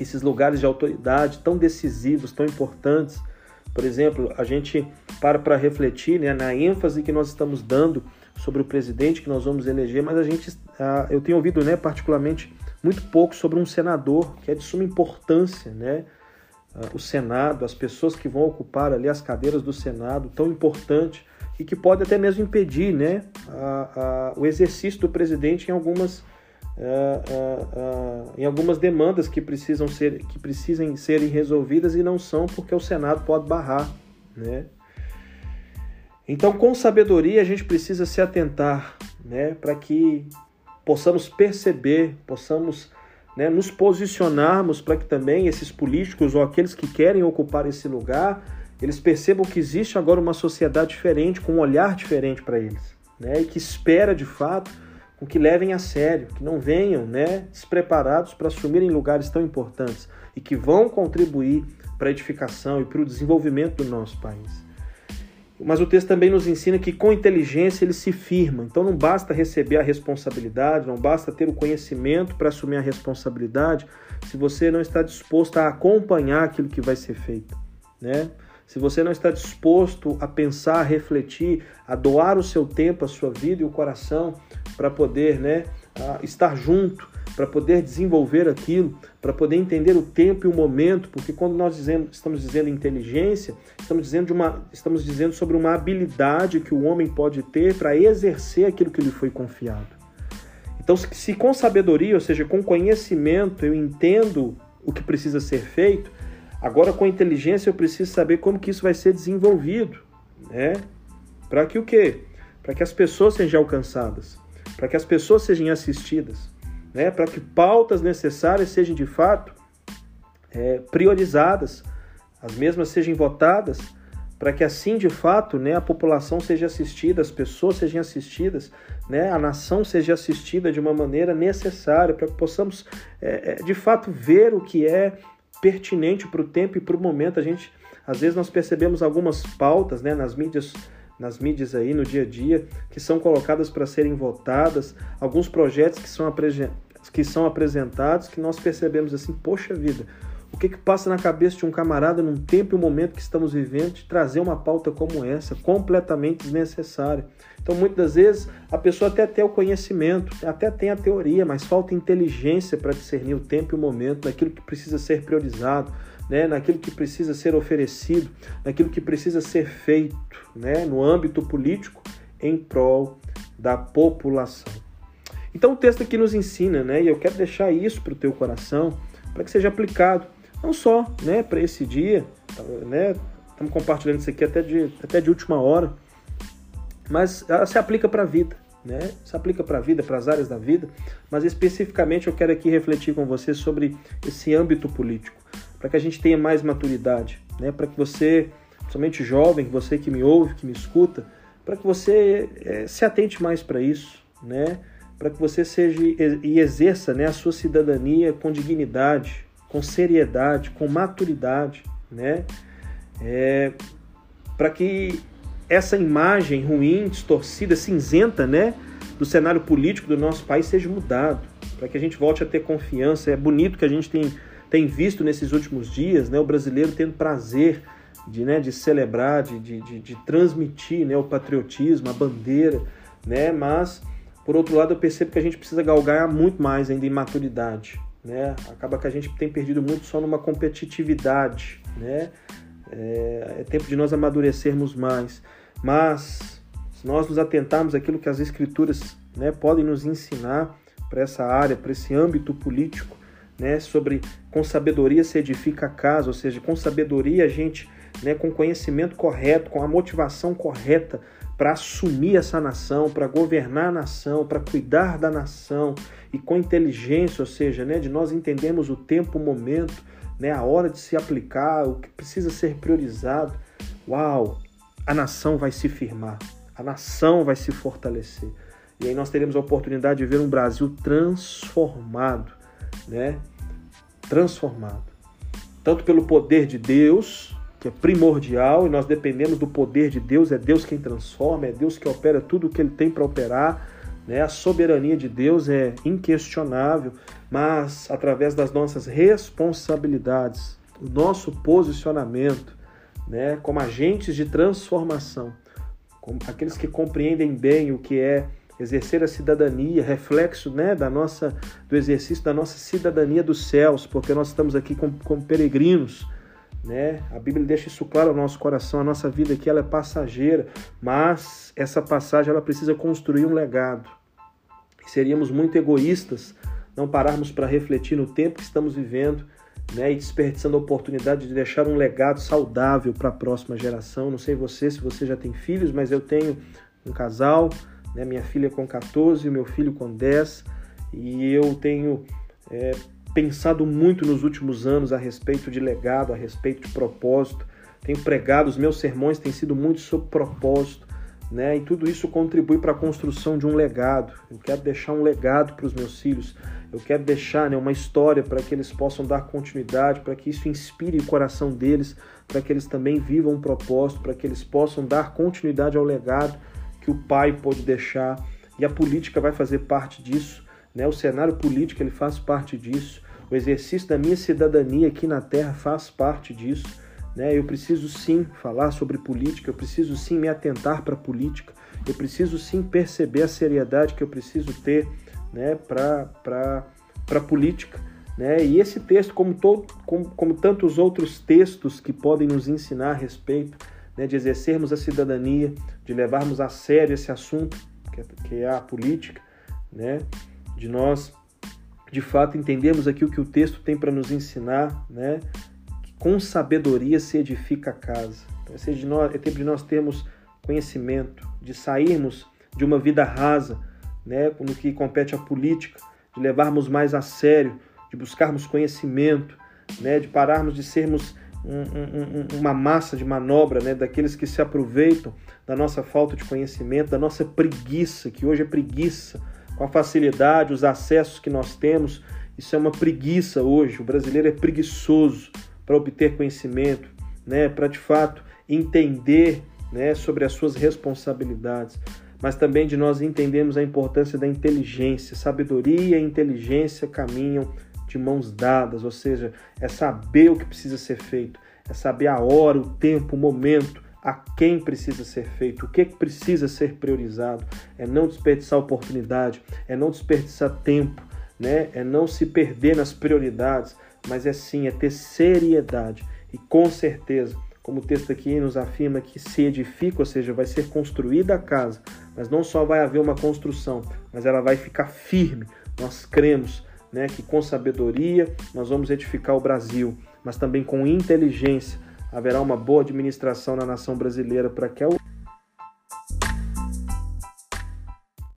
esses lugares de autoridade tão decisivos, tão importantes. Por exemplo, a gente para para refletir né, na ênfase que nós estamos dando sobre o presidente que nós vamos eleger, mas a gente, eu tenho ouvido, né, particularmente, muito pouco sobre um senador que é de suma importância, né? O Senado, as pessoas que vão ocupar ali as cadeiras do Senado, tão importante e que pode até mesmo impedir, né, o exercício do presidente em algumas é, é, em algumas demandas que precisam ser que precisem serem resolvidas e não são porque o Senado pode barrar, né? Então, com sabedoria, a gente precisa se atentar, né, para que possamos perceber, possamos né, nos posicionarmos para que também esses políticos ou aqueles que querem ocupar esse lugar, eles percebam que existe agora uma sociedade diferente, com um olhar diferente para eles, né, e que espera de fato com que levem a sério, que não venham né, despreparados para assumirem lugares tão importantes e que vão contribuir para a edificação e para o desenvolvimento do nosso país. Mas o texto também nos ensina que com inteligência ele se firma. Então não basta receber a responsabilidade, não basta ter o conhecimento para assumir a responsabilidade, se você não está disposto a acompanhar aquilo que vai ser feito, né? Se você não está disposto a pensar, a refletir, a doar o seu tempo, a sua vida e o coração para poder né, estar junto, para poder desenvolver aquilo, para poder entender o tempo e o momento, porque quando nós estamos dizendo inteligência, estamos dizendo, uma, estamos dizendo sobre uma habilidade que o homem pode ter para exercer aquilo que lhe foi confiado. Então, se com sabedoria, ou seja, com conhecimento, eu entendo o que precisa ser feito, agora com inteligência eu preciso saber como que isso vai ser desenvolvido, né? Para que o quê? Para que as pessoas sejam alcançadas para que as pessoas sejam assistidas, né? para que pautas necessárias sejam de fato é, priorizadas, as mesmas sejam votadas, para que assim de fato né, a população seja assistida, as pessoas sejam assistidas, né, a nação seja assistida de uma maneira necessária, para que possamos é, é, de fato ver o que é pertinente para o tempo e para o momento. A gente Às vezes nós percebemos algumas pautas né, nas mídias nas mídias aí no dia a dia que são colocadas para serem votadas, alguns projetos que são, que são apresentados que nós percebemos assim, poxa vida, o que, que passa na cabeça de um camarada num tempo e um momento que estamos vivendo de trazer uma pauta como essa, completamente desnecessária? Então, muitas das vezes, a pessoa até tem o conhecimento, até tem a teoria, mas falta inteligência para discernir o tempo e o momento, naquilo que precisa ser priorizado, né, naquilo que precisa ser oferecido, naquilo que precisa ser feito né, no âmbito político em prol da população. Então, o texto aqui nos ensina, né, e eu quero deixar isso para o teu coração, para que seja aplicado não só né, para esse dia, né, estamos compartilhando isso aqui até de, até de última hora, mas ela se aplica para a vida, né? Se aplica para a vida, para as áreas da vida, mas especificamente eu quero aqui refletir com você sobre esse âmbito político, para que a gente tenha mais maturidade, né? Para que você, somente jovem, você que me ouve, que me escuta, para que você é, se atente mais para isso, né? Para que você seja e exerça né, a sua cidadania com dignidade, com seriedade, com maturidade, né? É, para que essa imagem ruim, distorcida, cinzenta, né, do cenário político do nosso país seja mudado, para que a gente volte a ter confiança. É bonito que a gente tem, tem visto nesses últimos dias, né, o brasileiro tendo prazer de, né, de celebrar, de, de, de, de transmitir né, o patriotismo, a bandeira, né, mas por outro lado eu percebo que a gente precisa galgar muito mais ainda em maturidade, né? Acaba que a gente tem perdido muito só numa competitividade, né? É, é tempo de nós amadurecermos mais. Mas, se nós nos atentarmos àquilo que as Escrituras né, podem nos ensinar para essa área, para esse âmbito político, né, sobre com sabedoria se edifica a casa, ou seja, com sabedoria a gente, né, com conhecimento correto, com a motivação correta para assumir essa nação, para governar a nação, para cuidar da nação e com inteligência, ou seja, né, de nós entendermos o tempo, o momento, né, a hora de se aplicar, o que precisa ser priorizado. Uau, a nação vai se firmar, a nação vai se fortalecer. E aí nós teremos a oportunidade de ver um Brasil transformado, né? Transformado. Tanto pelo poder de Deus, que é primordial, e nós dependemos do poder de Deus, é Deus quem transforma, é Deus que opera tudo o que ele tem para operar, né? A soberania de Deus é inquestionável, mas através das nossas responsabilidades, o nosso posicionamento, né, como agentes de transformação, como aqueles que compreendem bem o que é exercer a cidadania, reflexo né, da nossa, do exercício da nossa cidadania dos céus, porque nós estamos aqui como, como peregrinos. Né? A Bíblia deixa isso claro ao nosso coração, a nossa vida aqui ela é passageira, mas essa passagem ela precisa construir um legado. seríamos muito egoístas não pararmos para refletir no tempo que estamos vivendo né, e desperdiçando a oportunidade de deixar um legado saudável para a próxima geração. Não sei você se você já tem filhos, mas eu tenho um casal, né, minha filha com 14 e meu filho com 10, e eu tenho é, pensado muito nos últimos anos a respeito de legado, a respeito de propósito. Tenho pregado, os meus sermões têm sido muito sobre propósito, né? E tudo isso contribui para a construção de um legado. Eu quero deixar um legado para os meus filhos. Eu quero deixar né, uma história para que eles possam dar continuidade, para que isso inspire o coração deles, para que eles também vivam um propósito, para que eles possam dar continuidade ao legado que o pai pôde deixar. E a política vai fazer parte disso, né? O cenário político ele faz parte disso. O exercício da minha cidadania aqui na Terra faz parte disso. Né? Eu preciso sim falar sobre política, eu preciso sim me atentar para a política, eu preciso sim perceber a seriedade que eu preciso ter né, para a política. Né? E esse texto, como, todo, como, como tantos outros textos que podem nos ensinar a respeito né, de exercermos a cidadania, de levarmos a sério esse assunto, que é, que é a política, né? de nós, de fato, entendermos aqui o que o texto tem para nos ensinar, né? que com sabedoria se edifica a casa. Então, é, nós, é tempo de nós termos conhecimento, de sairmos de uma vida rasa, né, no que compete à política, de levarmos mais a sério, de buscarmos conhecimento, né, de pararmos de sermos um, um, uma massa de manobra né, daqueles que se aproveitam da nossa falta de conhecimento, da nossa preguiça, que hoje é preguiça, com a facilidade, os acessos que nós temos, isso é uma preguiça hoje. O brasileiro é preguiçoso para obter conhecimento, né, para de fato entender né, sobre as suas responsabilidades, mas também de nós entendermos a importância da inteligência. Sabedoria e inteligência caminham de mãos dadas, ou seja, é saber o que precisa ser feito, é saber a hora, o tempo, o momento, a quem precisa ser feito, o que precisa ser priorizado, é não desperdiçar oportunidade, é não desperdiçar tempo, né? é não se perder nas prioridades, mas é sim, é ter seriedade. E com certeza, como o texto aqui nos afirma que se edifica, ou seja, vai ser construída a casa, mas não só vai haver uma construção, mas ela vai ficar firme. Nós cremos né, que com sabedoria nós vamos edificar o Brasil, mas também com inteligência haverá uma boa administração na nação brasileira para que